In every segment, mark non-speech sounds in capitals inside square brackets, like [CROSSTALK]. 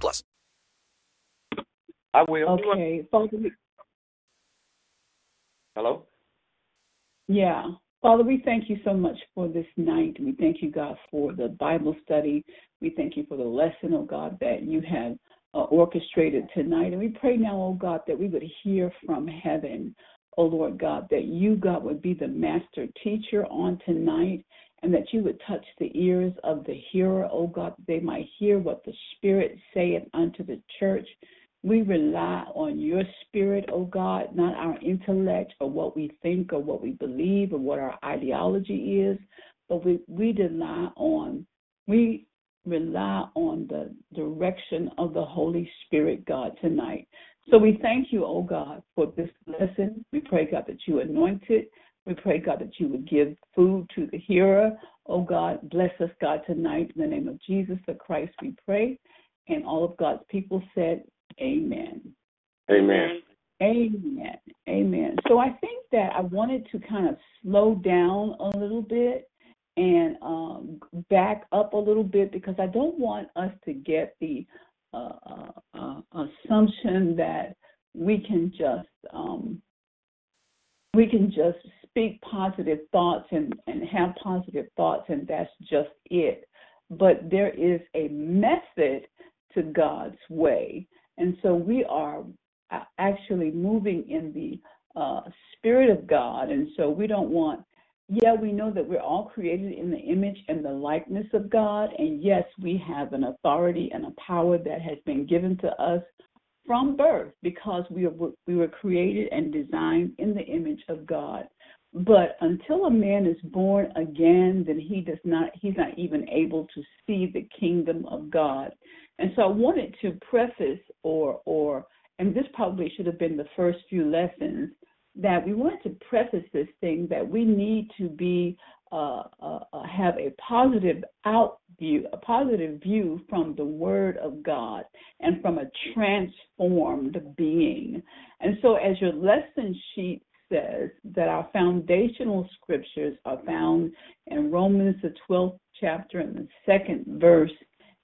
plus. I will. Okay, Father, we, Hello? yeah. Father, we thank you so much for this night. We thank you, God, for the Bible study. We thank you for the lesson, oh God, that you have uh, orchestrated tonight. And we pray now, oh God, that we would hear from heaven, oh Lord God, that you, God, would be the master teacher on tonight and that you would touch the ears of the hearer, O God, that they might hear what the Spirit saith unto the church. We rely on your spirit, O God, not our intellect or what we think or what we believe or what our ideology is, but we, we rely on we rely on the direction of the Holy Spirit, God, tonight. So we thank you, O God, for this lesson. We pray, God, that you anoint it. We pray, God, that you would give food to the hearer. Oh God, bless us, God, tonight. In the name of Jesus the Christ, we pray. And all of God's people said, Amen. Amen. Amen. Amen. So I think that I wanted to kind of slow down a little bit and um, back up a little bit because I don't want us to get the uh, uh, uh, assumption that we can just um, we can just speak positive thoughts and, and have positive thoughts and that's just it. But there is a method to God's way. And so we are actually moving in the uh, Spirit of God. And so we don't want, yeah, we know that we're all created in the image and the likeness of God. And yes, we have an authority and a power that has been given to us from birth because we were, we were created and designed in the image of God. But until a man is born again, then he does not he's not even able to see the kingdom of God. And so I wanted to preface or or and this probably should have been the first few lessons that we wanted to preface this thing that we need to be uh, uh, uh, have a positive out view, a positive view from the Word of God and from a transformed being. And so, as your lesson sheet says, that our foundational scriptures are found in Romans the 12th chapter and the second verse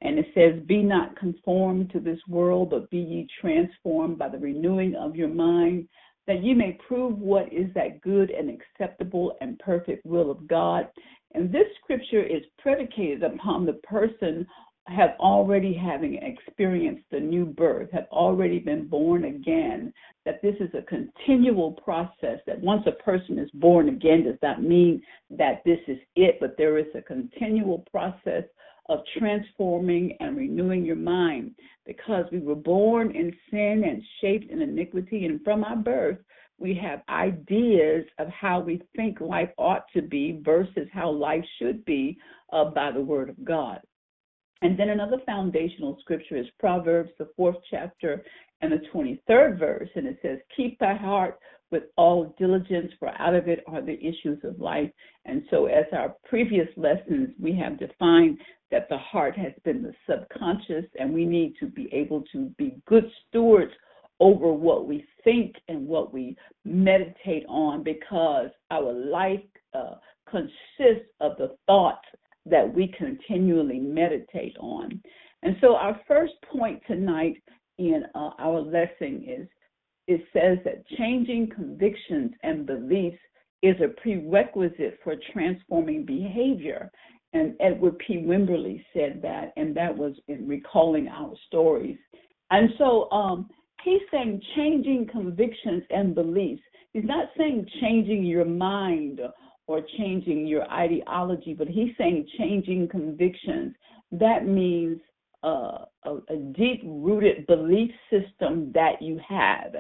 and it says, Be not conformed to this world, but be ye transformed by the renewing of your mind, that ye may prove what is that good and acceptable and perfect will of God. And this scripture is predicated upon the person have already having experienced the new birth, have already been born again, that this is a continual process, that once a person is born again does not mean that this is it, but there is a continual process of transforming and renewing your mind because we were born in sin and shaped in iniquity. And from our birth, we have ideas of how we think life ought to be versus how life should be uh, by the Word of God. And then another foundational scripture is Proverbs, the fourth chapter and the 23rd verse. And it says, Keep thy heart with all diligence, for out of it are the issues of life. And so, as our previous lessons, we have defined that the heart has been the subconscious, and we need to be able to be good stewards over what we think and what we meditate on because our life uh, consists of the thoughts that we continually meditate on. And so, our first point tonight in uh, our lesson is it says that changing convictions and beliefs is a prerequisite for transforming behavior. And Edward P. Wimberly said that, and that was in recalling our stories. And so um, he's saying changing convictions and beliefs. He's not saying changing your mind or changing your ideology, but he's saying changing convictions. That means uh, a, a deep rooted belief system that you have,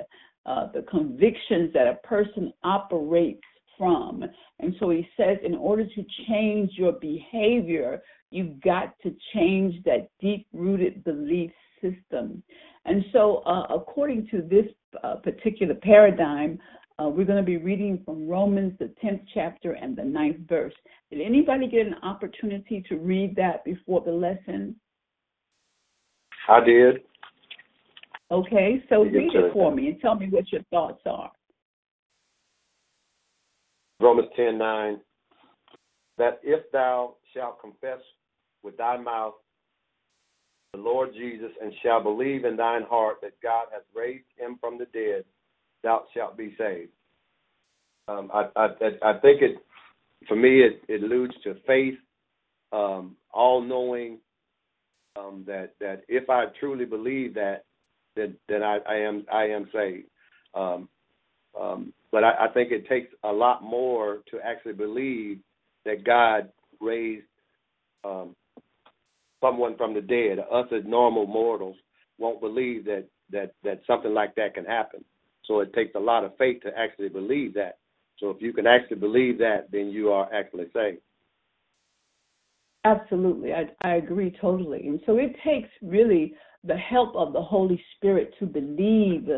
uh, the convictions that a person operates from. And so he says, in order to change your behavior, you've got to change that deep rooted belief system. And so, uh, according to this uh, particular paradigm, uh, we're going to be reading from Romans, the 10th chapter and the 9th verse. Did anybody get an opportunity to read that before the lesson? I did. Okay, so read it for me and tell me what your thoughts are. Romans ten nine. That if thou shalt confess with thy mouth the Lord Jesus and shalt believe in thine heart that God hath raised him from the dead, thou shalt be saved. Um, I, I I think it for me it, it alludes to faith, um, all knowing um, that that if I truly believe that, then then I, I am I am saved. Um, um, but I, I think it takes a lot more to actually believe that God raised um, someone from the dead. Us as normal mortals won't believe that that that something like that can happen. So it takes a lot of faith to actually believe that. So if you can actually believe that, then you are actually saved. Absolutely, I, I agree totally. And so it takes really the help of the Holy Spirit to believe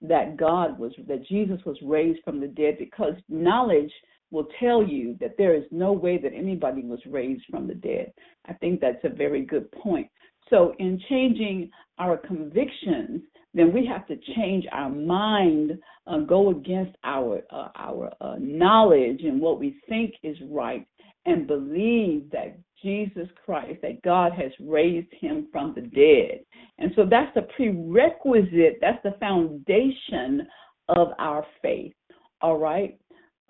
that God was, that Jesus was raised from the dead, because knowledge will tell you that there is no way that anybody was raised from the dead. I think that's a very good point. So, in changing our convictions, then we have to change our mind, uh, go against our uh, our uh, knowledge and what we think is right, and believe that Jesus Christ, that God has raised him from the dead. And so that's the prerequisite, that's the foundation of our faith. All right.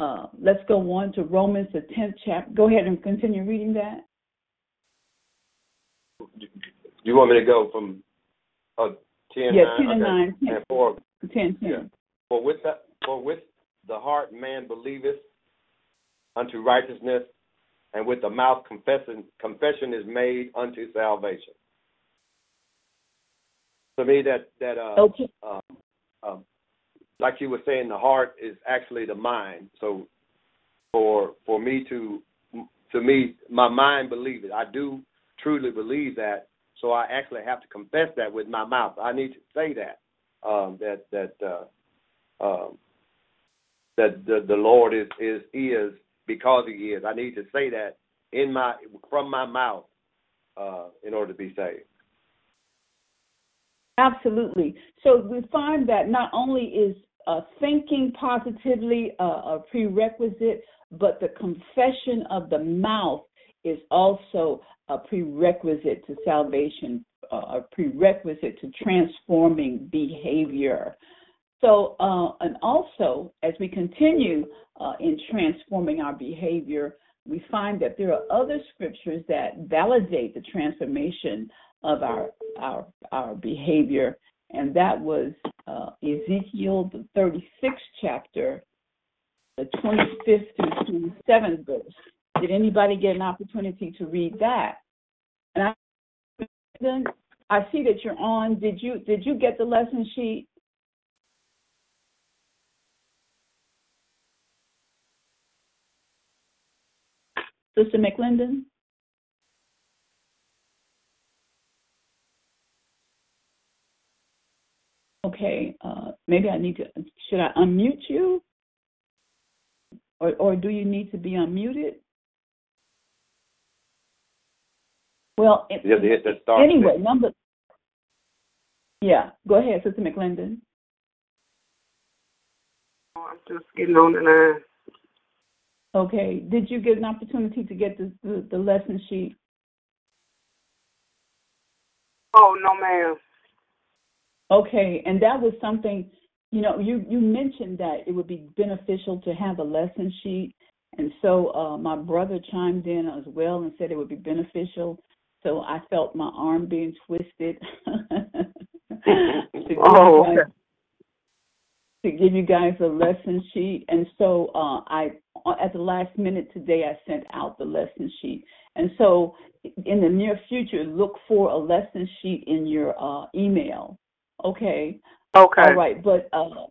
Uh, let's go on to Romans, the 10th chapter. Go ahead and continue reading that. Do You want me to go from uh, ten Yeah, nine? 10 and Okay. 9. And for 10, 10. Yeah. For with the for with the heart man believeth unto righteousness, and with the mouth confession confession is made unto salvation. To me, that that uh, Okay. um, um, like you were saying, the heart is actually the mind. So for for me to to me, my mind believes it. I do truly believe that. So I actually have to confess that with my mouth. I need to say that um, that that uh, um, that the, the Lord is is is because He is. I need to say that in my from my mouth uh, in order to be saved. Absolutely. So we find that not only is uh, thinking positively uh, a prerequisite, but the confession of the mouth is also a prerequisite to salvation, uh, a prerequisite to transforming behavior. So, uh, and also as we continue uh, in transforming our behavior, we find that there are other scriptures that validate the transformation of our our our behavior, and that was uh, Ezekiel the 36th chapter, the 25th through 27th verse. Did anybody get an opportunity to read that? And I I see that you're on. Did you did you get the lesson sheet? Sister McClendon? Okay, uh, maybe I need to, should I unmute you? Or, or do you need to be unmuted? Well, it- You have to start. anyway, button. number, yeah, go ahead, Sister McClendon. Oh, I'm just getting on the line. Okay, did you get an opportunity to get the, the, the lesson sheet? Oh, no, ma'am. Okay, and that was something, you know, you, you mentioned that it would be beneficial to have a lesson sheet. And so uh, my brother chimed in as well and said it would be beneficial. So I felt my arm being twisted [LAUGHS] to, [LAUGHS] give Oh, you guys, to give you guys a lesson sheet. And so uh, I, at the last minute today, I sent out the lesson sheet. And so in the near future, look for a lesson sheet in your uh, email. Okay. Okay. All right, but uh,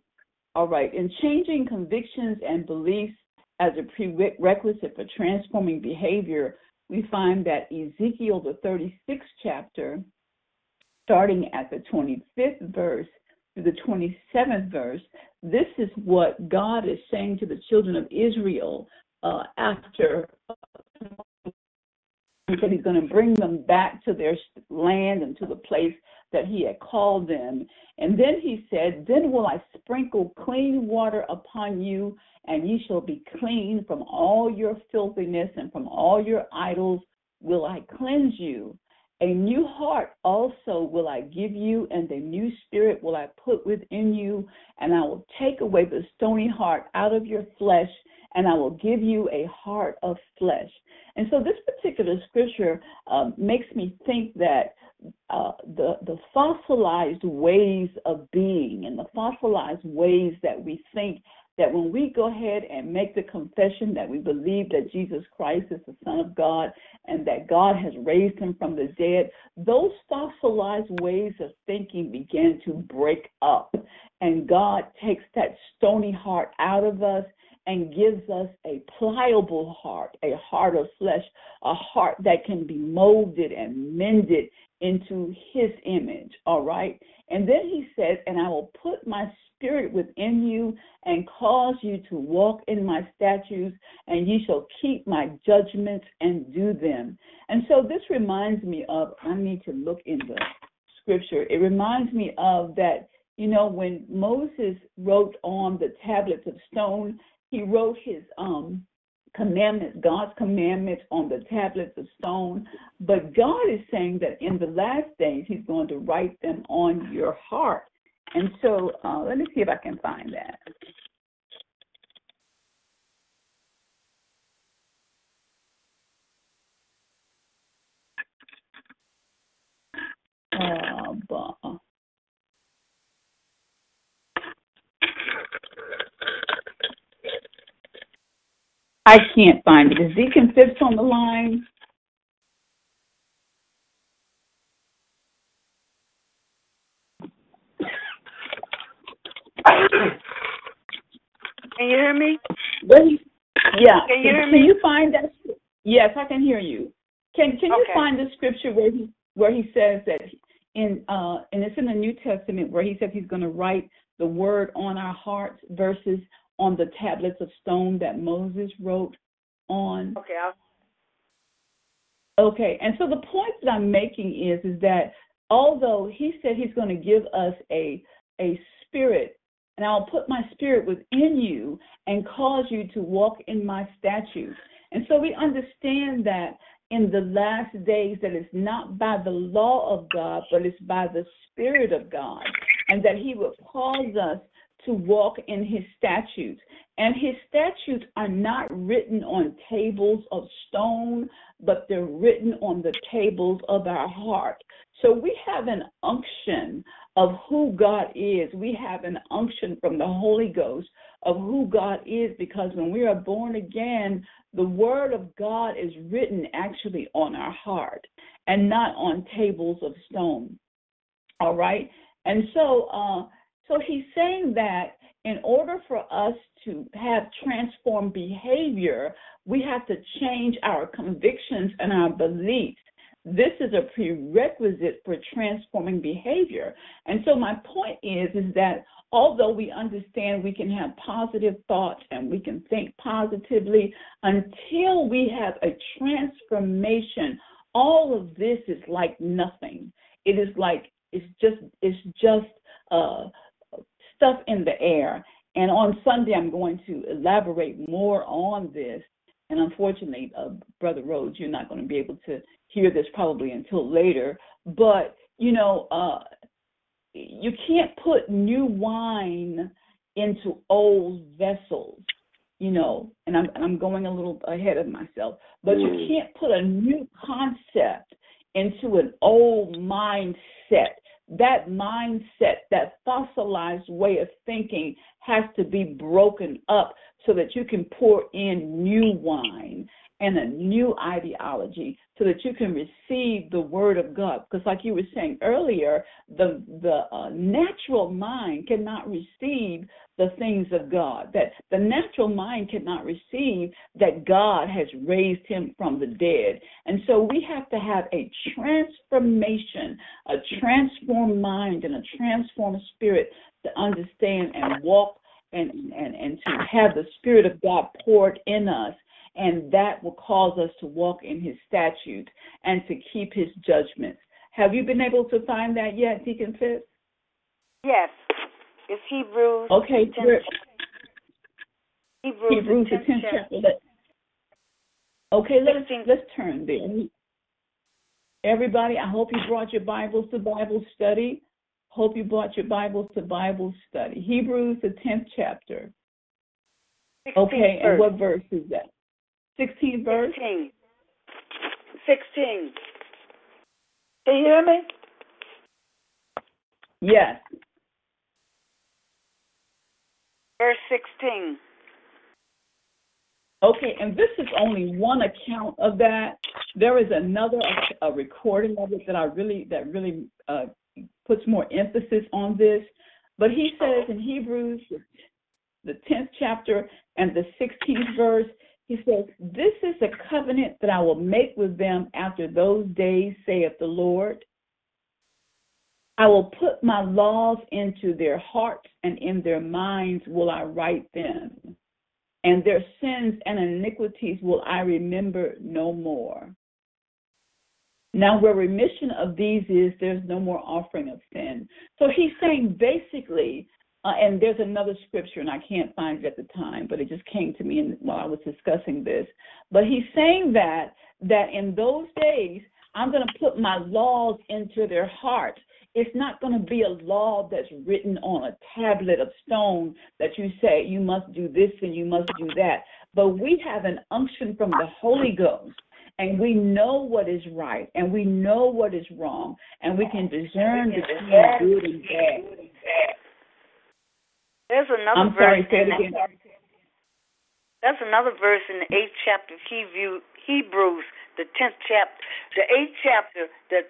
all right. In changing convictions and beliefs as a prerequisite for transforming behavior, we find that Ezekiel, the 36th chapter, starting at the 25th verse to the 27th verse, this is what God is saying to the children of Israel uh, after he said he's going to bring them back to their land and to the place that he had called them. And then he said, Then will I sprinkle clean water upon you, and ye shall be clean from all your filthiness and from all your idols will I cleanse you. A new heart also will I give you, and a new spirit will I put within you, and I will take away the stony heart out of your flesh, and I will give you a heart of flesh. And so this particular scripture uh, makes me think that uh, the the fossilized ways of being and the fossilized ways that we think that when we go ahead and make the confession that we believe that Jesus Christ is the Son of God and that God has raised him from the dead, those fossilized ways of thinking begin to break up. And God takes that stony heart out of us and gives us a pliable heart, a heart of flesh, a heart that can be molded and mended into his image. All right. And then he says, And I will put my spirit within you and cause you to walk in my statutes, and ye shall keep my judgments and do them. And so this reminds me of, I need to look in the scripture. It reminds me of that, you know, when Moses wrote on the tablets of stone, he wrote his um commandments, God's commandments on the tablets of stone. But God is saying that in the last days, He's going to write them on your heart. And so uh, let me see if I can find that. Uh, I can't find it. Is Deacon Phipps on the line? Can you hear me? yeah. Can you hear me? can you find that? Yes, I can hear you. Can Can you Okay. find the scripture where he where he says that in uh and it's in the New Testament where he says he's going to write the word on our hearts versus on the tablets of stone that Moses wrote on. Okay, I'll, Okay, and so the point that I'm making is is that although he said he's going to give us a a spirit, and I'll put my spirit within you and cause you to walk in my statutes. And so we understand that in the last days that it's not by the law of God, but it's by the Spirit of God, and that He will cause us to walk in His statutes. And His statutes are not written on tables of stone, but they're written on the tables of our heart. So we have an unction of who God is. We have an unction from the Holy Ghost of who God is because when we are born again, the Word of God is written actually on our heart and not on tables of stone. All right? And so, uh, so he's saying that in order for us to have transformed behavior, we have to change our convictions and our beliefs. This is a prerequisite for transforming behavior. And so my point is is that although we understand we can have positive thoughts and we can think positively until we have a transformation, all of this is like nothing. It is like it's just it's just uh, stuff in the air. And on Sunday, I'm going to elaborate more on this. And unfortunately, uh, Brother Rhodes, you're not going to be able to hear this probably until later. But, you know, uh, you can't put new wine into old vessels, you know, and I'm, and I'm going a little ahead of myself, but you Mm. can't put a new concept into an old mindset. That mindset, that fossilized way of thinking has to be broken up so that you can pour in new wine. And a new ideology so that you can receive the word of God. Because, like you were saying earlier, the the uh, natural mind cannot receive the things of God. That the natural mind cannot receive that God has raised him from the dead. And so we have to have a transformation, a transformed mind, and a transformed spirit to understand and walk and, and, and to have the Spirit of God poured in us. And that will cause us to walk in his statutes and to keep his judgments. Have you been able to find that yet, Deacon Fitz? Yes. It's Hebrews. Okay, 10, we're- Hebrews, Hebrews the 10th tenth chapter. chapter. Okay, let's let's turn there. Everybody, I hope you brought your Bibles to Bible study. Hope you brought your Bibles to Bible study. Hebrews the tenth chapter. 16th Okay, and what verse is that? Sixteenth verse. 16. 16. Can you hear me? Yes. Verse 16. Okay, and this is only one account of that. There is another a recording of it that I really that really uh, puts more emphasis on this. But he says in Hebrews, the tenth chapter and the sixteenth verse, he says, "This is the covenant that I will make with them after those days," saith the Lord. I will put my laws into their hearts, and in their minds will I write them and their sins and iniquities will I remember no more. Now, where remission of these is, there's no more offering of sin. So he's saying basically, uh, and there's another scripture, and I can't find it at the time, but it just came to me in, while I was discussing this. But he's saying that that in those days, I'm going to put my laws into their hearts. It's not going to be a law that's written on a tablet of stone that you say you must do this and you must do that. But we have an unction from the Holy Ghost, and we know what is right, and we know what is wrong, and we can discern between good and bad. There's another I'm verse. sorry, say in it again. That's another verse in the eighth chapter of Hebrew, Hebrews, the tenth chapter, the eighth chapter, the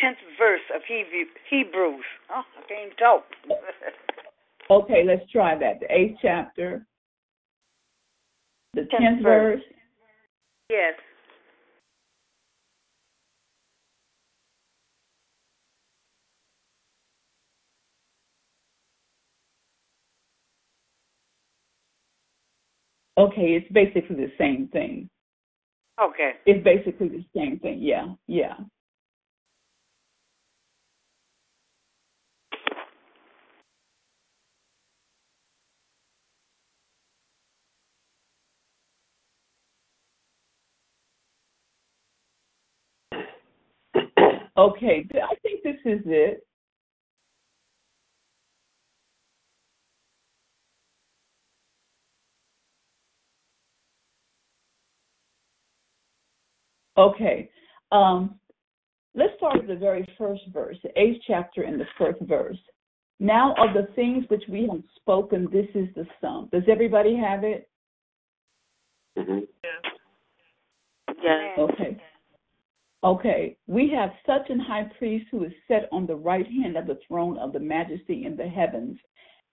tenth verse of Hebrew, Hebrews. Oh, I can't talk. [LAUGHS] Okay, let's try that. The eighth chapter, the Tenth tenth verse. verse. yes. Okay, it's basically the same thing. Okay. It's basically the same thing. Yeah, yeah. [COUGHS] Okay, I think this is it. Okay. Um, let's start with the very first verse, the eighth chapter and the first verse. Now of the things which we have spoken, this is the sum. Does everybody have it? hmm Yes. Okay. Okay. We have such an high priest who is set on the right hand of the throne of the majesty in the heavens,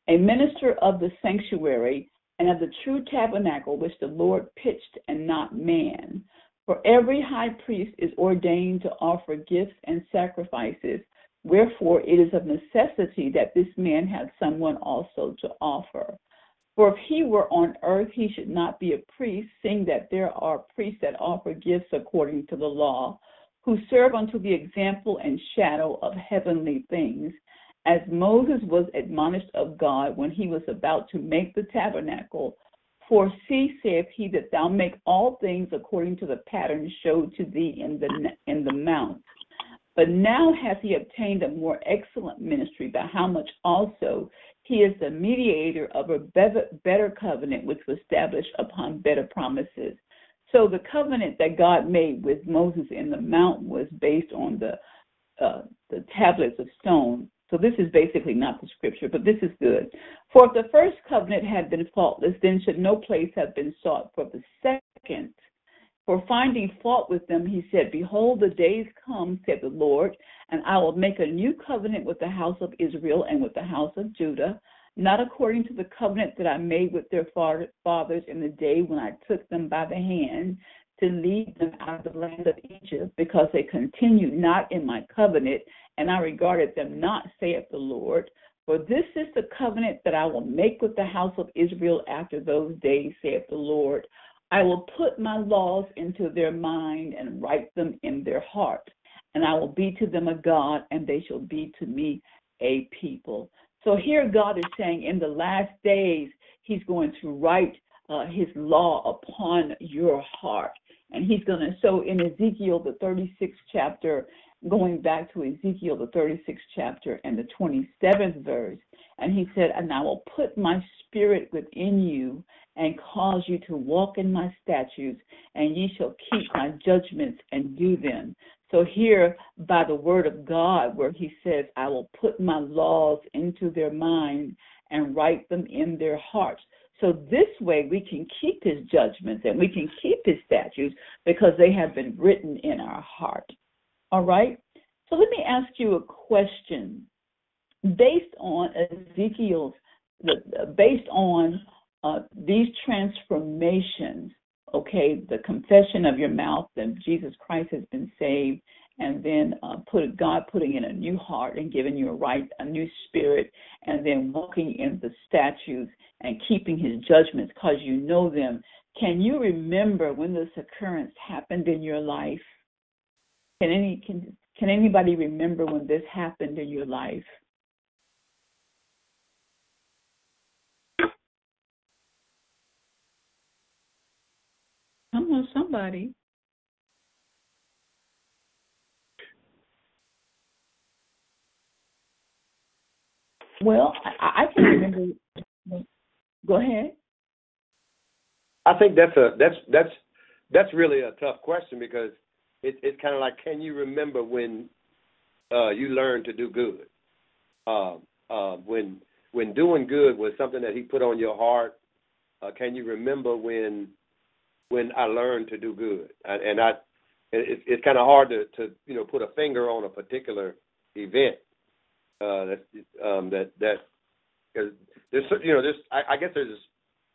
a minister of the sanctuary and of the true tabernacle which the Lord pitched and not man. For every high priest is ordained to offer gifts and sacrifices. Wherefore it is of necessity that this man have someone also to offer. For if he were on earth, he should not be a priest, seeing that there are priests that offer gifts according to the law, who serve unto the example and shadow of heavenly things, as Moses was admonished of God when he was about to make the tabernacle. For see, saith he, that thou make all things according to the pattern showed to thee in the in the mount. But now hath he obtained a more excellent ministry, by how much also he is the mediator of a better, covenant, which was established upon better promises. So the covenant that God made with Moses in the mount was based on the uh, the tablets of stone. So this is basically not the scripture, but this is good. For if the first covenant had been faultless, then should no place have been sought for the second. For finding fault with them, he said, Behold, the days come, said the Lord, and I will make a new covenant with the house of Israel and with the house of Judah, not according to the covenant that I made with their fathers in the day when I took them by the hand to lead them out of the land of Egypt, because they continued not in my covenant, and I regarded them not, saith the Lord. For this is the covenant that I will make with the house of Israel after those days, saith the Lord. I will put my laws into their mind and write them in their heart. And I will be to them a God, and they shall be to me a people. So here God is saying in the last days, He's going to write uh, His law upon your heart. And He's going to, so in Ezekiel, the 36th chapter, going back to Ezekiel, the 36th chapter and the 27th verse, and He said, And I will put my spirit within you and cause you to walk in my statutes, and ye shall keep my judgments and do them. So, here by the word of God, where he says, I will put my laws into their mind and write them in their hearts. So, this way we can keep his judgments and we can keep his statutes because they have been written in our heart. All right? So, let me ask you a question. Based on Ezekiel's, based on uh, these transformations, okay, the confession of your mouth that Jesus Christ has been saved, and then uh, put God putting in a new heart and giving you a right, a new spirit, and then walking in the statutes and keeping His judgments because you know them. Can you remember when this occurrence happened in your life? Can any can can anybody remember when this happened in your life? Come on, somebody. Well, I, I can [CLEARS THROAT] remember. Go ahead. I think that's a that's that's that's really a tough question because it, it's kind of like, can you remember when uh, you learned to do good? Uh, uh, when when doing good was something that He put on your heart. Uh, can you remember when when I learned to do good, and, and I, it, it's kind of hard to, to you know put a finger on a particular event uh, that um, that that there's you know there's I, I guess there's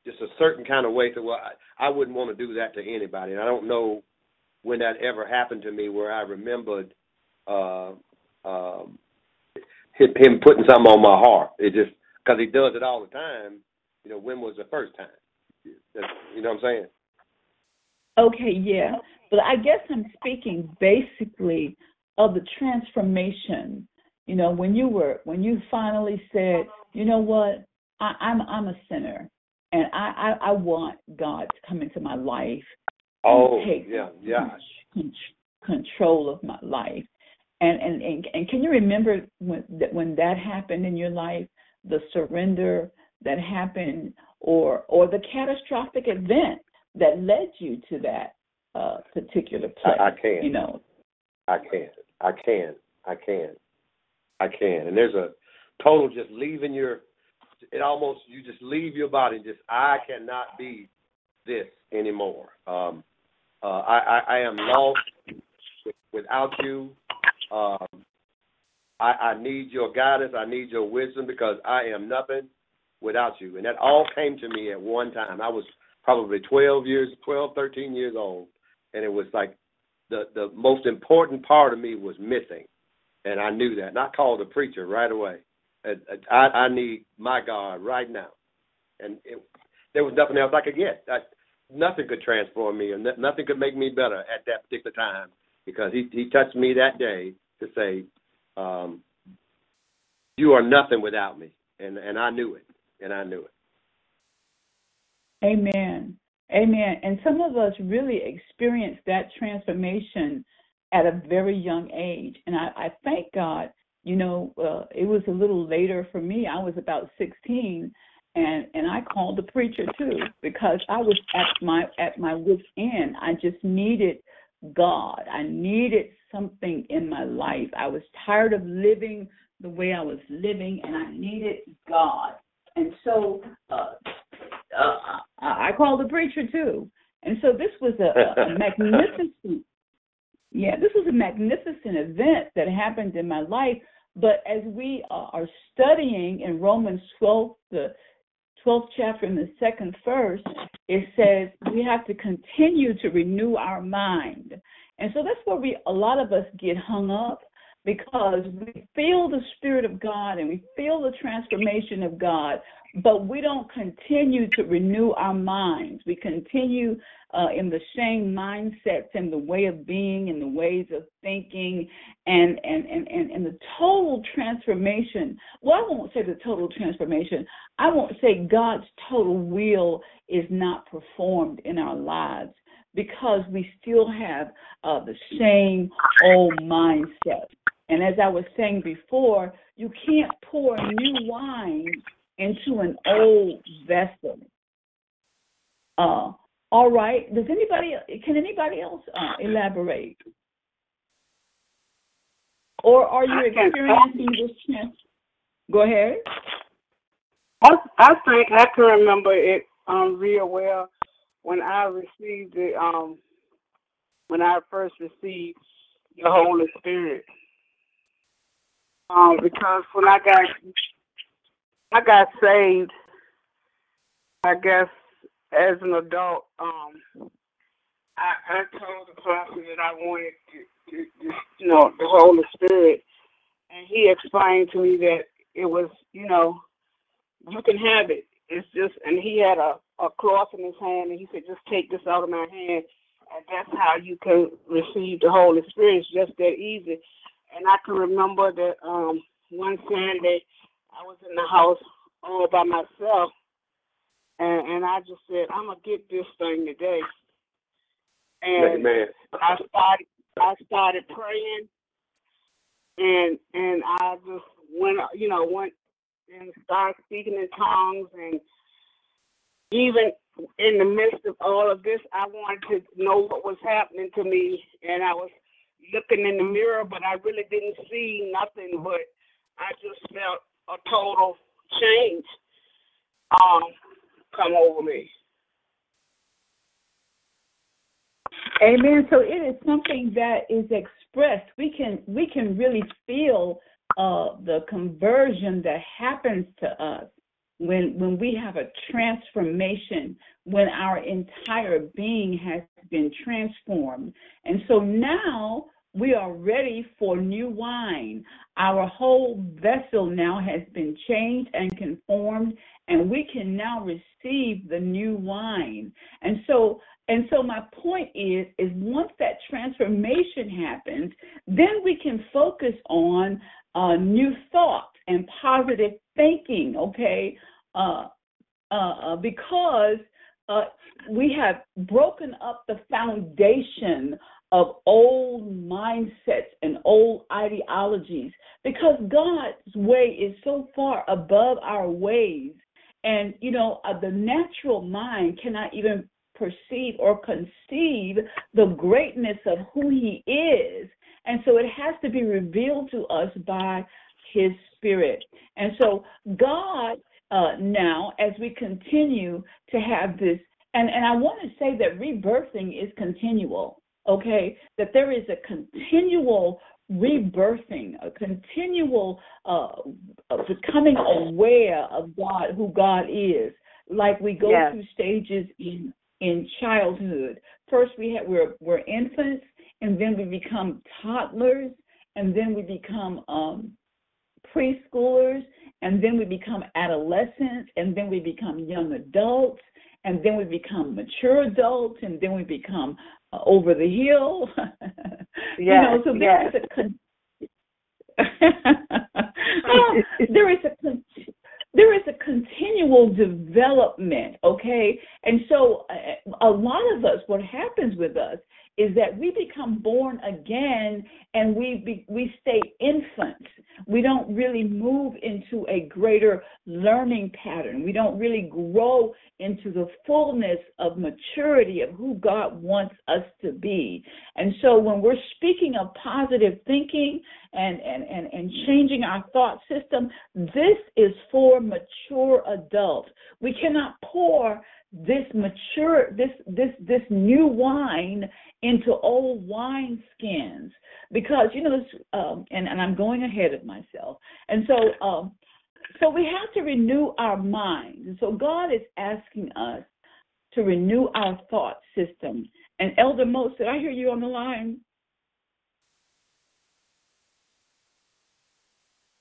just a certain kind of way to well I, I wouldn't want to do that to anybody, and I don't know when that ever happened to me where I remembered uh, um, him putting something on my heart. It just because he does it all the time. You know, when was the first time? That's, you know what I'm saying? Okay, yeah. But I guess I'm speaking basically of the transformation. You know, when you were when you finally said, you know what, I, I'm I'm a sinner and I, I, I want God to come into my life oh, and take yeah, yeah. control of my life. And, and and and can you remember when that when that happened in your life, the surrender that happened, or or the catastrophic event that led you to that uh, particular place. I, I can. You know. I can. I can. I can. I can. And there's a total just leaving your. It almost you just leave your body. And just I cannot be this anymore. Um, uh, I, I I am lost without you. Um, I, I need your guidance. I need your wisdom because I am nothing without you. And that all came to me at one time. I was probably 12 years, 12, 13 years old, and it was like the the most important part of me was missing, and I knew that. And I called the preacher right away. I I need my God right now, and it, there was nothing else I could get. I, nothing could transform me, and nothing could make me better at that particular time because he he touched me that day to say, um, "You are nothing without me," and and I knew it, and I knew it. Amen. Amen. And some of us really experienced that transformation at a very young age. And I, I thank God, you know, uh, it was a little later for me. I was about 16 and and I called the preacher too because I was at my at my wit's end. I just needed God. I needed something in my life. I was tired of living the way I was living and I needed God. And so uh, uh, I called the preacher too, And so this was a, a [LAUGHS] magnificent, yeah, this was a magnificent event that happened in my life. But as we uh, are studying in Romans 12, the 12th chapter in the second verse, it says we have to continue to renew our mind. And so that's where we a lot of us get hung up because we feel the spirit of God and we feel the transformation of God, but we don't continue to renew our minds. We continue uh, in the same mindsets and the way of being and the ways of thinking and, and, and, and, and the total transformation. Well, I won't say the total transformation. I won't say God's total will is not performed in our lives because we still have uh, the same old mindset. And as I was saying before, you can't pour new wine into an old vessel. Uh, all right. Does anybody? Can anybody else uh, elaborate? Or are you experiencing this chance? Go ahead. I I think I can remember it um real well when I received it um when I first received the Holy Spirit. Um because when I got I got saved I guess as an adult, um I, I told the pastor that I wanted to, to, to you know, the Holy Spirit and he explained to me that it was, you know, you can have it. It's just, and he had a, a cloth in his hand, and he said, just take this out of my hand, and that's how you can receive the Holy Spirit. It's just that easy. And I can remember that um, one Sunday I was in the house all by myself, and, and I just said, I'm gonna get this thing today. And Amen. I started, I started praying, and and I just went, you know, went and started speaking in tongues and even in the midst of all of this I wanted to know what was happening to me and I was looking in the mirror but I really didn't see nothing but I just felt a total change um come over me. Amen. So it is something that is expressed. We can we can really feel uh, the conversion that happens to us when when we have a transformation, when our entire being has been transformed, and so now we are ready for new wine. Our whole vessel now has been changed and conformed, and we can now receive the new wine. And so and so my point is is once that transformation happens, then we can focus on uh, new thoughts and positive thinking, okay? Uh, uh, uh because uh, we have broken up the foundation of old mindsets and old ideologies because God's way is so far above our ways. And, you know, uh, the natural mind cannot even perceive or conceive the greatness of who He is. And so it has to be revealed to us by His Spirit. And so, God, uh, now, as we continue to have this, and, and I want to say that rebirthing is continual okay, that there is a continual rebirthing, a continual uh, becoming aware of God, who God is. Like we go Yes. through stages in in childhood. First, we have we're we're infants, and then we become toddlers, and then we become um, preschoolers, and then we become adolescents, and then we become young adults, and then we become mature adults, and then we become uh, over the hill. [LAUGHS] you know, Yes, so there yes. is a con- Oh, [LAUGHS] [LAUGHS] there is a con- there is a continual development, okay? And so uh, a lot of us, what happens with us is that we become born again and we be, we stay infants. We don't really move into a greater learning pattern. We don't really grow into the fullness of maturity of who God wants us to be. And so when we're speaking of positive thinking and, and, and, and changing our thought system, this is for mature adults. We cannot pour this mature this this this new wine into old wine skins because you know this um and, and I'm going ahead of myself. And so um so we have to renew our minds. And so God is asking us to renew our thought system. And Elder Mose, did I hear you on the line?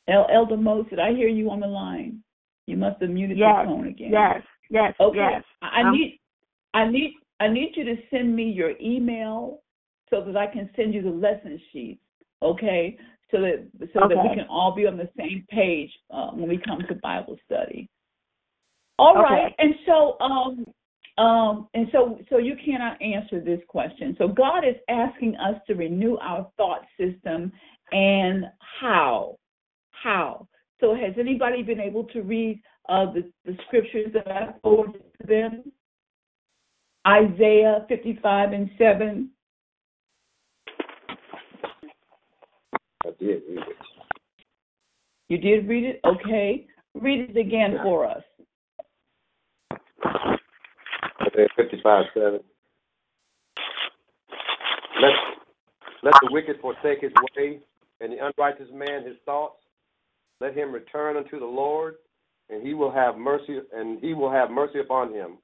El- Elder Mose, did I hear you on the line? You must have muted Yes, your phone again. Yes, yes, Okay. yes. I Um, need I need I need you to send me your email so that I can send you the lesson sheets. Okay, so that so that we can all be on the same page uh, when we come to Bible study. All Okay. right, and so um um and so so you cannot answer this question. So God is asking us to renew our thought system and how how. So has anybody been able to read uh, the, the scriptures that I forwarded to them? Isaiah 55 and 7. I did read it. You did read it? Okay. Read it again for us. Isaiah 55, 7. Let, let the wicked forsake his way, and the unrighteous man his thoughts. Let him return unto the Lord, and he will have mercy, and he will have mercy upon him,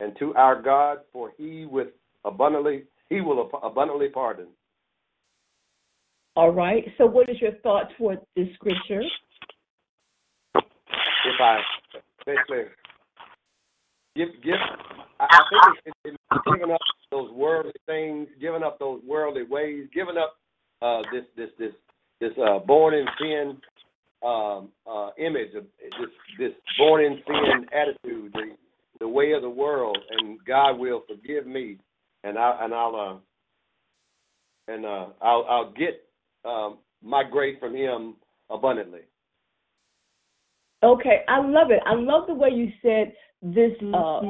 and to our God, for he with abundantly he will abundantly pardon. All right. So, what is your thought toward this scripture? If I basically give give, I, think it's, it's, it's giving up those worldly things, giving up those worldly ways, giving up uh, this this this this uh, born in sin um, uh, image of this this born in sin attitude, the the way of the world, and God will forgive me, and I and I'll uh, and uh, I'll I'll get um, my grace from Him abundantly. Okay, I love it. I love the way you said this uh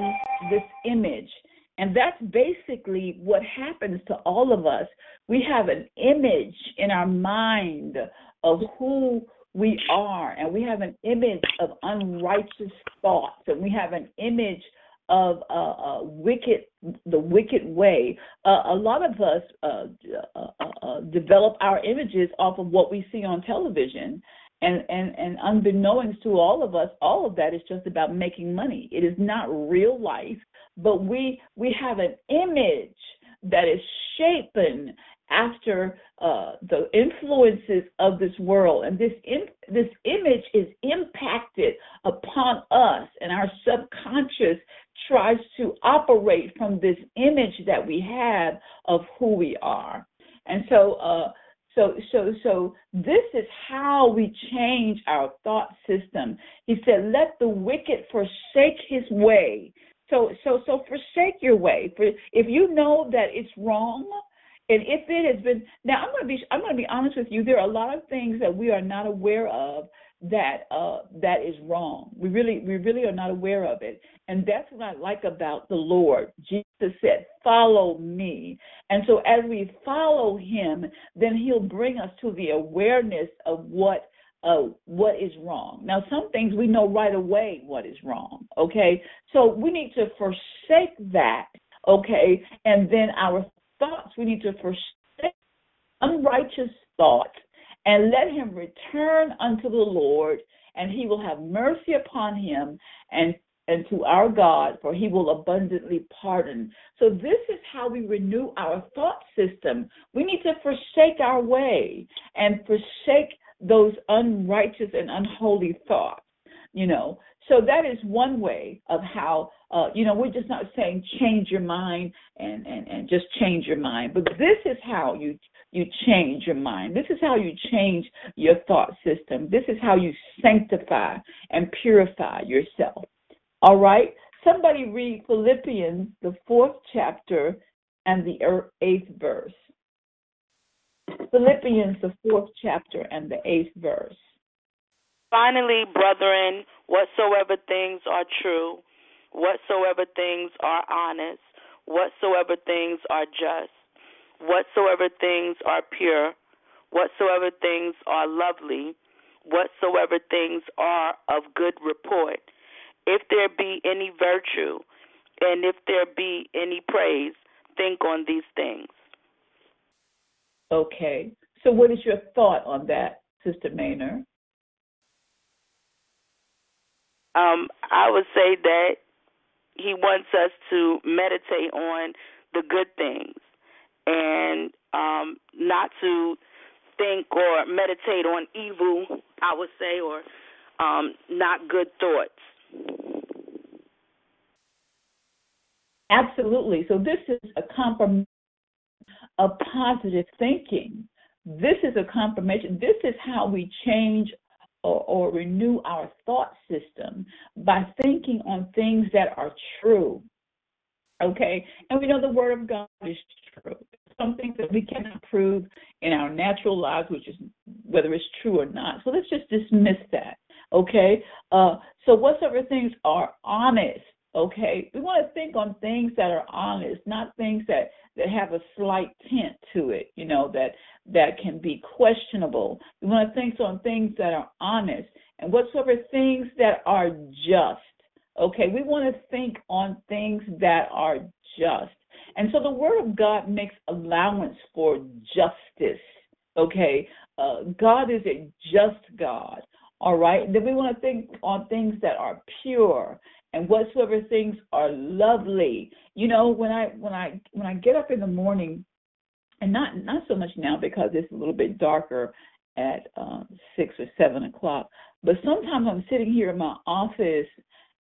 this image. And that's basically what happens to all of us. We have an image in our mind of who we are, and we have an image of unrighteous thoughts, and we have an image of uh, uh, wicked, the wicked way. Uh, a lot of us uh, uh, uh, develop our images off of what we see on television, and and and unbeknownst to all of us, all of that is just about making money. It is not real life, but we we have an image that is shapen after uh, the influences of this world, and this this image is impacted upon us, and our subconscious tries to operate from this image that we have of who we are, and so. Uh, so, so, so this is how we change our thought system. He said, "Let the wicked forsake his way." So, so, so forsake your way. For if you know that it's wrong, and if it has been now, I'm going to be, I'm to be honest with you. There are a lot of things that we are not aware of that uh, that is wrong. We really, we really are not aware of it, and that's what I like about the Lord. Jesus said, "Follow me," and so as we follow Him, then He'll bring us to the awareness of what uh, what is wrong. Now, some things we know right away what is wrong. Okay, so we need to forsake that. Okay, and then our thoughts we need to forsake unrighteous thoughts and let him return unto the Lord, and he will have mercy upon him and and to our God, for he will abundantly pardon. So this is how we renew our thought system. We need to forsake our way and forsake those unrighteous and unholy thoughts. You know, so that is one way of how uh, you know we're just not saying change your mind and, and and just change your mind, but this is how you you change your mind. This is how you change your thought system. This is how you sanctify and purify yourself. All right? Somebody read Philippians, the fourth chapter and the er- eighth verse. Philippians, the fourth chapter and the eighth verse. Finally, brethren, whatsoever things are true, whatsoever things are honest, whatsoever things are just, whatsoever things are pure, whatsoever things are lovely, whatsoever things are of good report, if there be any virtue, and if there be any praise, think on these things. Okay. So, what is your thought on that, Sister Maynard? Um, I would say that he wants us to meditate on the good things and um, not to think or meditate on evil, I would say, or um, not good thoughts. Absolutely. So this is a confirmation of positive thinking. This is a confirmation. This is how we change or, or renew our thought system by thinking on things that are true. Okay? And we know the Word of God is true. Something that we cannot prove in our natural lives, which is whether it's true or not. So let's just dismiss that. Okay? Uh, so, whatsoever things are honest, okay? We want to think on things that are honest, not things that that have a slight tint to it, you know, that that can be questionable. We want to think on things that are honest and whatsoever things that are just. Okay, we want to think on things that are just. And so the Word of God makes allowance for justice. Okay, uh, God is a just God. All right, then we want to think on things that are pure and whatsoever things are lovely. You know, when I when I when I get up in the morning, and not not so much now because it's a little bit darker at uh, six or seven o'clock, but sometimes I'm sitting here in my office,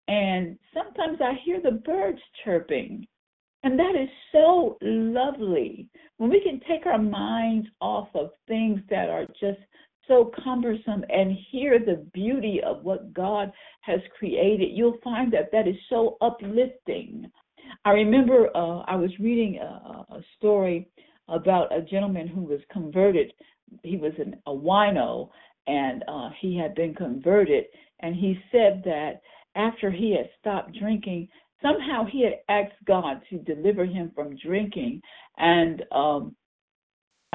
and sometimes I hear the birds chirping. And that is so lovely. When we can take our minds off of things that are just so cumbersome and hear the beauty of what God has created, you'll find that that is so uplifting. I remember uh, I was reading a, a, story about a gentleman who was converted. He was an, a wino and uh, he had been converted. And he said that after he had stopped drinking, somehow he had asked God to deliver him from drinking. And um,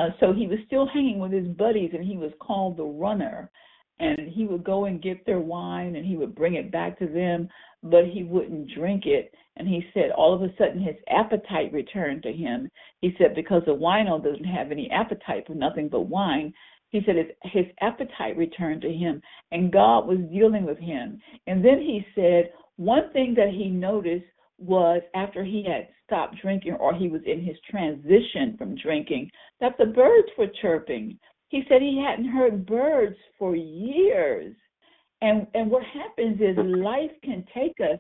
uh, so he was still hanging with his buddies, and he was called the runner. And he would go and get their wine, and he would bring it back to them, but he wouldn't drink it. And he said all of a sudden his appetite returned to him. He said because the wino doesn't have any appetite for nothing but wine. He said his, his appetite returned to him, and God was dealing with him. And then he said one thing that he noticed was after he had stopped drinking or he was in his transition from drinking that the birds were chirping. He said he hadn't heard birds for years. And and what happens is life can take us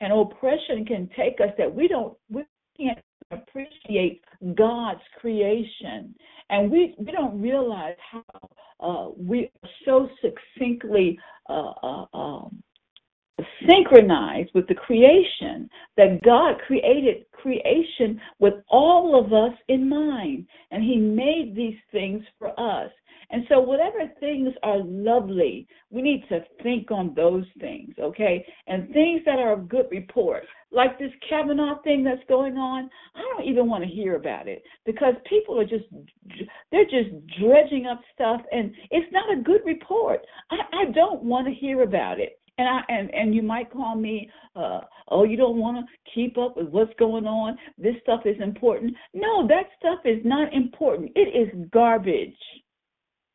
and oppression can take us that we don't we can't appreciate God's creation. And we, we don't realize how uh, we are so succinctly uh, uh, um, synchronized with the creation that God created creation with all of us in mind and he made these things for us. And so whatever things are lovely we need to think on those things okay? And things that are of good report like this Kavanaugh thing that's going on I don't even want to hear about it because people are just they're just dredging up stuff and it's not a good report. I, I don't want to hear about it and I and and you might call me, uh, oh, you don't want to keep up with what's going on. This stuff is important. No, that stuff is not important. It is garbage.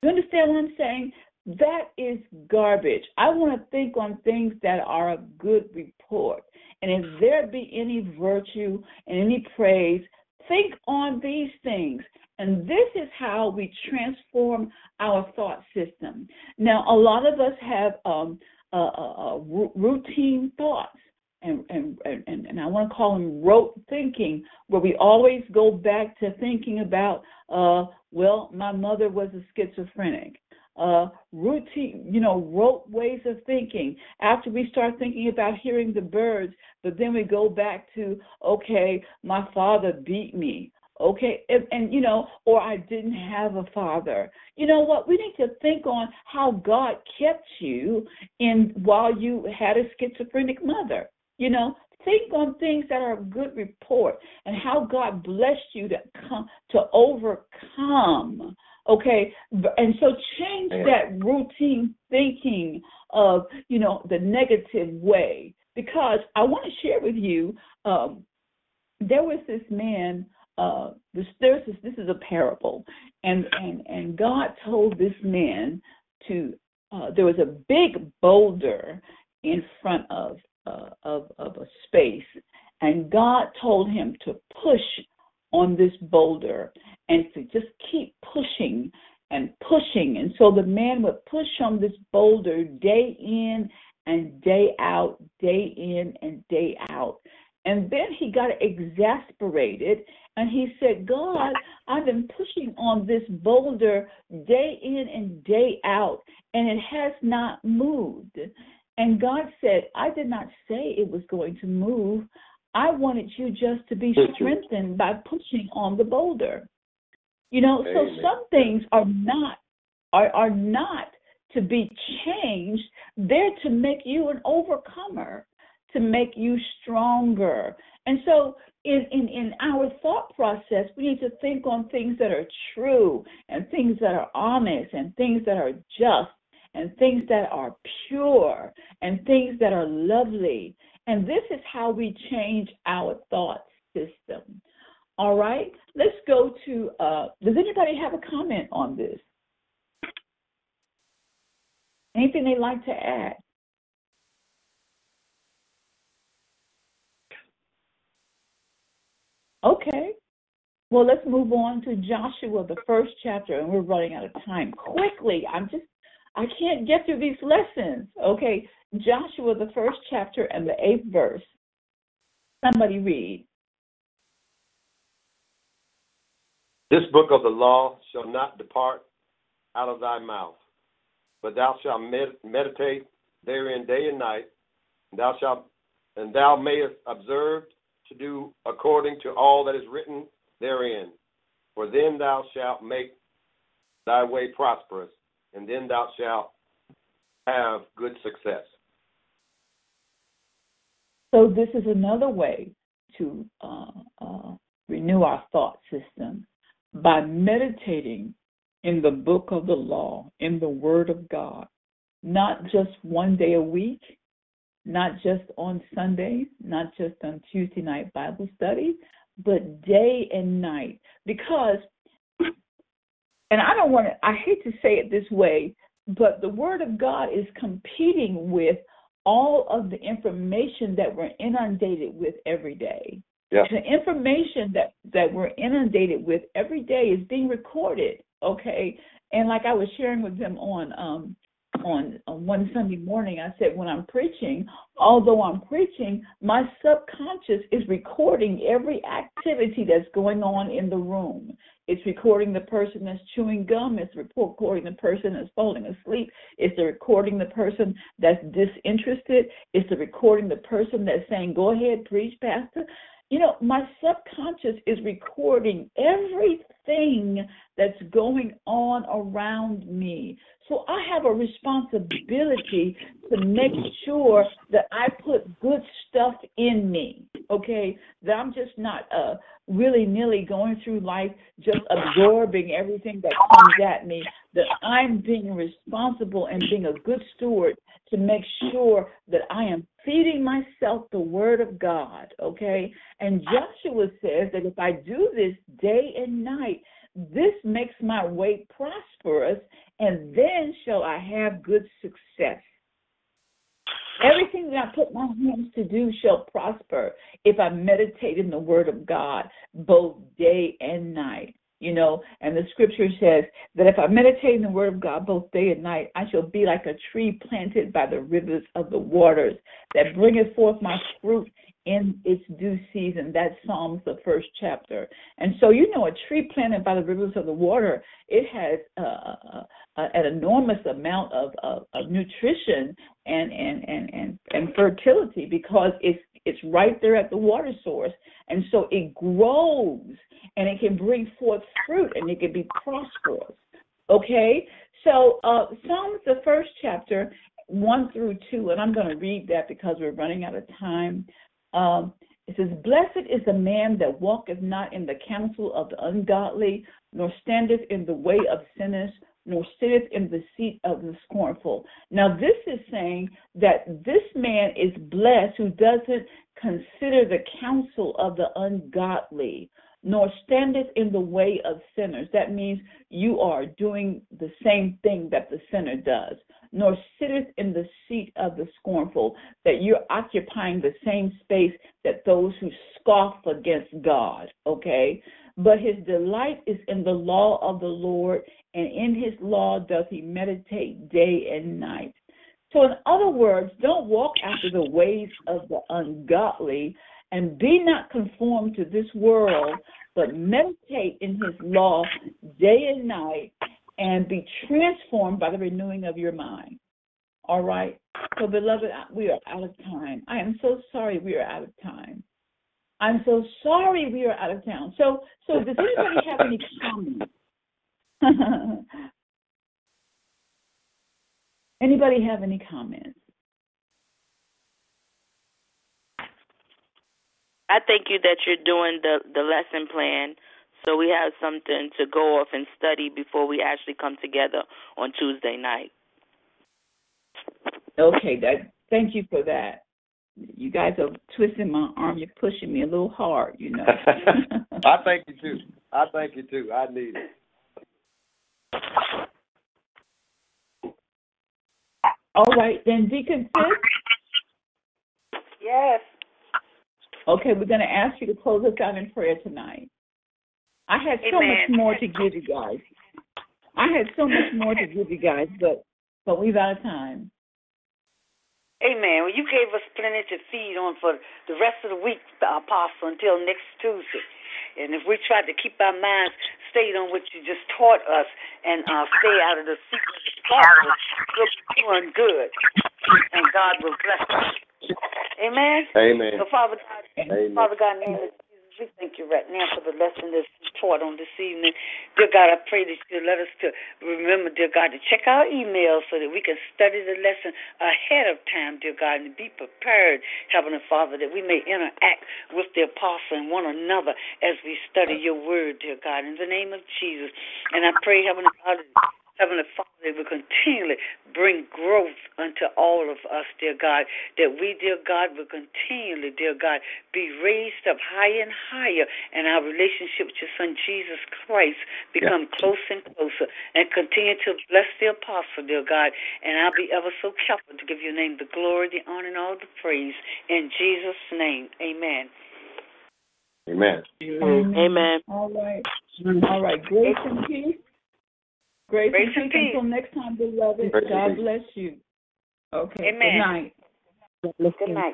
You understand what I'm saying? That is garbage. I want to think on things that are a good report. And if there be any virtue and any praise, think on these things. And this is how we transform our thought system. Now, a lot of us have um, uh, uh, uh routine thoughts. And, and, and, and I want to call them rote thinking, where we always go back to thinking about, uh, well, my mother was a schizophrenic. Uh, routine, you know, rote ways of thinking. After we start thinking about hearing the birds, but then we go back to, okay, my father beat me okay and, and, you know or i didn't have a father you know what we need to think on how god kept you in while you had a schizophrenic mother you know think on things that are a good report and how god blessed you to come to overcome Okay, and so change Yeah. that routine thinking of you know the negative way because I want to share with you. Um, there was this man. Uh, this, there's this. This is a parable, and and and God told this man to. Uh, there was a big boulder in front of uh, of of a space, and God told him to push on this boulder and to just keep pushing and pushing. And so the man would push on this boulder day in and day out, day in and day out. And then he got exasperated and he said, God, I've been pushing on this boulder day in and day out, and it has not moved. And God said, I did not say it was going to move. I wanted you just to be strengthened by pushing on the boulder. You know, so some things are not are are not to be changed. They're to make you an overcomer, to make you stronger. And so in, in, in our thought process, we need to think on things that are true and things that are honest and things that are just and things that are pure and things that are lovely. And this is how we change our thought system. All right, let's go to. Uh, does anybody have a comment on this? Anything they'd like to add? Okay. Well, let's move on to Joshua, the first chapter, and we're running out of time. Quickly, I'm just, I can't get through these lessons. Okay, Joshua, the first chapter and the eighth verse. Somebody read. This book of the law shall not depart out of thy mouth, but thou shalt med- meditate therein day and night, and thou shalt and thou mayest observe to do according to all that is written therein. For then thou shalt make thy way prosperous, and then thou shalt have good success. So this is another way to uh, uh, renew our thought system by meditating in the book of the law, in the Word of God, not just one day a week, not just on Sundays, not just on Tuesday night Bible study, but day and night. Because, and I don't want to, I hate to say it this way, but the Word of God is competing with all of the information that we're inundated with every day. Yeah. The information that, that we're inundated with every day is being recorded, okay? And like I was sharing with them on um on, on one Sunday morning, I said when I'm preaching, although I'm preaching, my subconscious is recording every activity that's going on in the room. It's recording the person that's chewing gum. It's recording the person that's falling asleep. It's recording the person that's disinterested. It's recording the person that's saying, "Go ahead, preach, pastor." You know, my subconscious is recording everything that's going on around me. So I have a responsibility to make sure that I put good stuff in me, okay? That I'm just not uh, willy nilly going through life just absorbing everything that comes at me, that I'm being responsible and being a good steward to make sure that I am feeding myself the Word of God, okay? And Joshua says that if I do this day and night, this makes my way prosperous, and then shall I have good success. Everything that I put my hands to do shall prosper if I meditate in the Word of God both day and night. You know, and the scripture says that if I meditate in the Word of God both day and night, I shall be like a tree planted by the rivers of the waters that bringeth forth my fruit in its due season. That's Psalms, the first chapter. And so, you know, a tree planted by the rivers of the water, it has uh, uh, an enormous amount of, of, of nutrition and, and, and, and, and fertility because it's it's right there at the water source. And so it grows and it can bring forth fruit and it can be prosperous. Okay? So uh, Psalms, the first chapter, 1 through 2, and I'm going to read that because we're running out of time. Um, It says, Blessed is the man that walketh not in the counsel of the ungodly, nor standeth in the way of sinners, nor sitteth in the seat of the scornful. Now, this is saying that this man is blessed who doesn't consider the counsel of the ungodly, nor standeth in the way of sinners. That means you are doing the same thing that the sinner does, nor sitteth in the seat of the scornful, that you're occupying the same space that those who scoff against God, okay? But his delight is in the law of the Lord, and in his law doth he meditate day and night. So, in other words, don't walk after the ways of the ungodly and be not conformed to this world, but meditate in his law day and night and be transformed by the renewing of your mind. All right? So, beloved, we are out of time. I am so sorry we are out of time. I'm so sorry we are out of town. So, so does anybody have any comments? [LAUGHS] anybody have any comments? I thank you that you're doing the the lesson plan, so we have something to go off and study before we actually come together on Tuesday night. Okay, that. Thank you for that. You guys are twisting my arm. You're pushing me a little hard, you know. [LAUGHS] I thank you too. I thank you too. I need it. All right, then Deacon Sis. Yes. Okay, we're going to ask you to close us out in prayer tonight. I had so Amen. much more to give you guys. I had so much more to give you guys, but but we've out of time. Amen. Well, you gave us plenty to feed on for the rest of the week, Apostle, until next Tuesday. And if we try to keep our minds stayed on what you just taught us and uh, stay out of the secret of the we'll be doing good. And God will bless us. Amen. Amen. So, Father God, Amen. Father God, in the name of Jesus, we thank you right now for the lesson that's taught on this evening. Dear God, I pray that you let us to remember, dear God, to check our emails so that we can study the lesson ahead of time, dear God, and be prepared, Heavenly Father, that we may interact with the apostle and one another as we study your word, dear God, in the name of Jesus. And I pray, Heavenly Father, Heavenly Father, that will continually bring growth unto all of us, dear God, that we, dear God, will continually, dear God, be raised up higher and higher, and our relationship with your Son, Jesus Christ, become closer and closer, and continue to bless the apostle, dear God, and I'll be ever so careful to give your name the glory, the honor, and all the praise. In Jesus' name, amen. Amen. Amen. All right. All right. Grace and peace. Grace, Grace and and peace. peace. Until next time, beloved. Grace God bless you. Okay. Amen. Good night. Good night.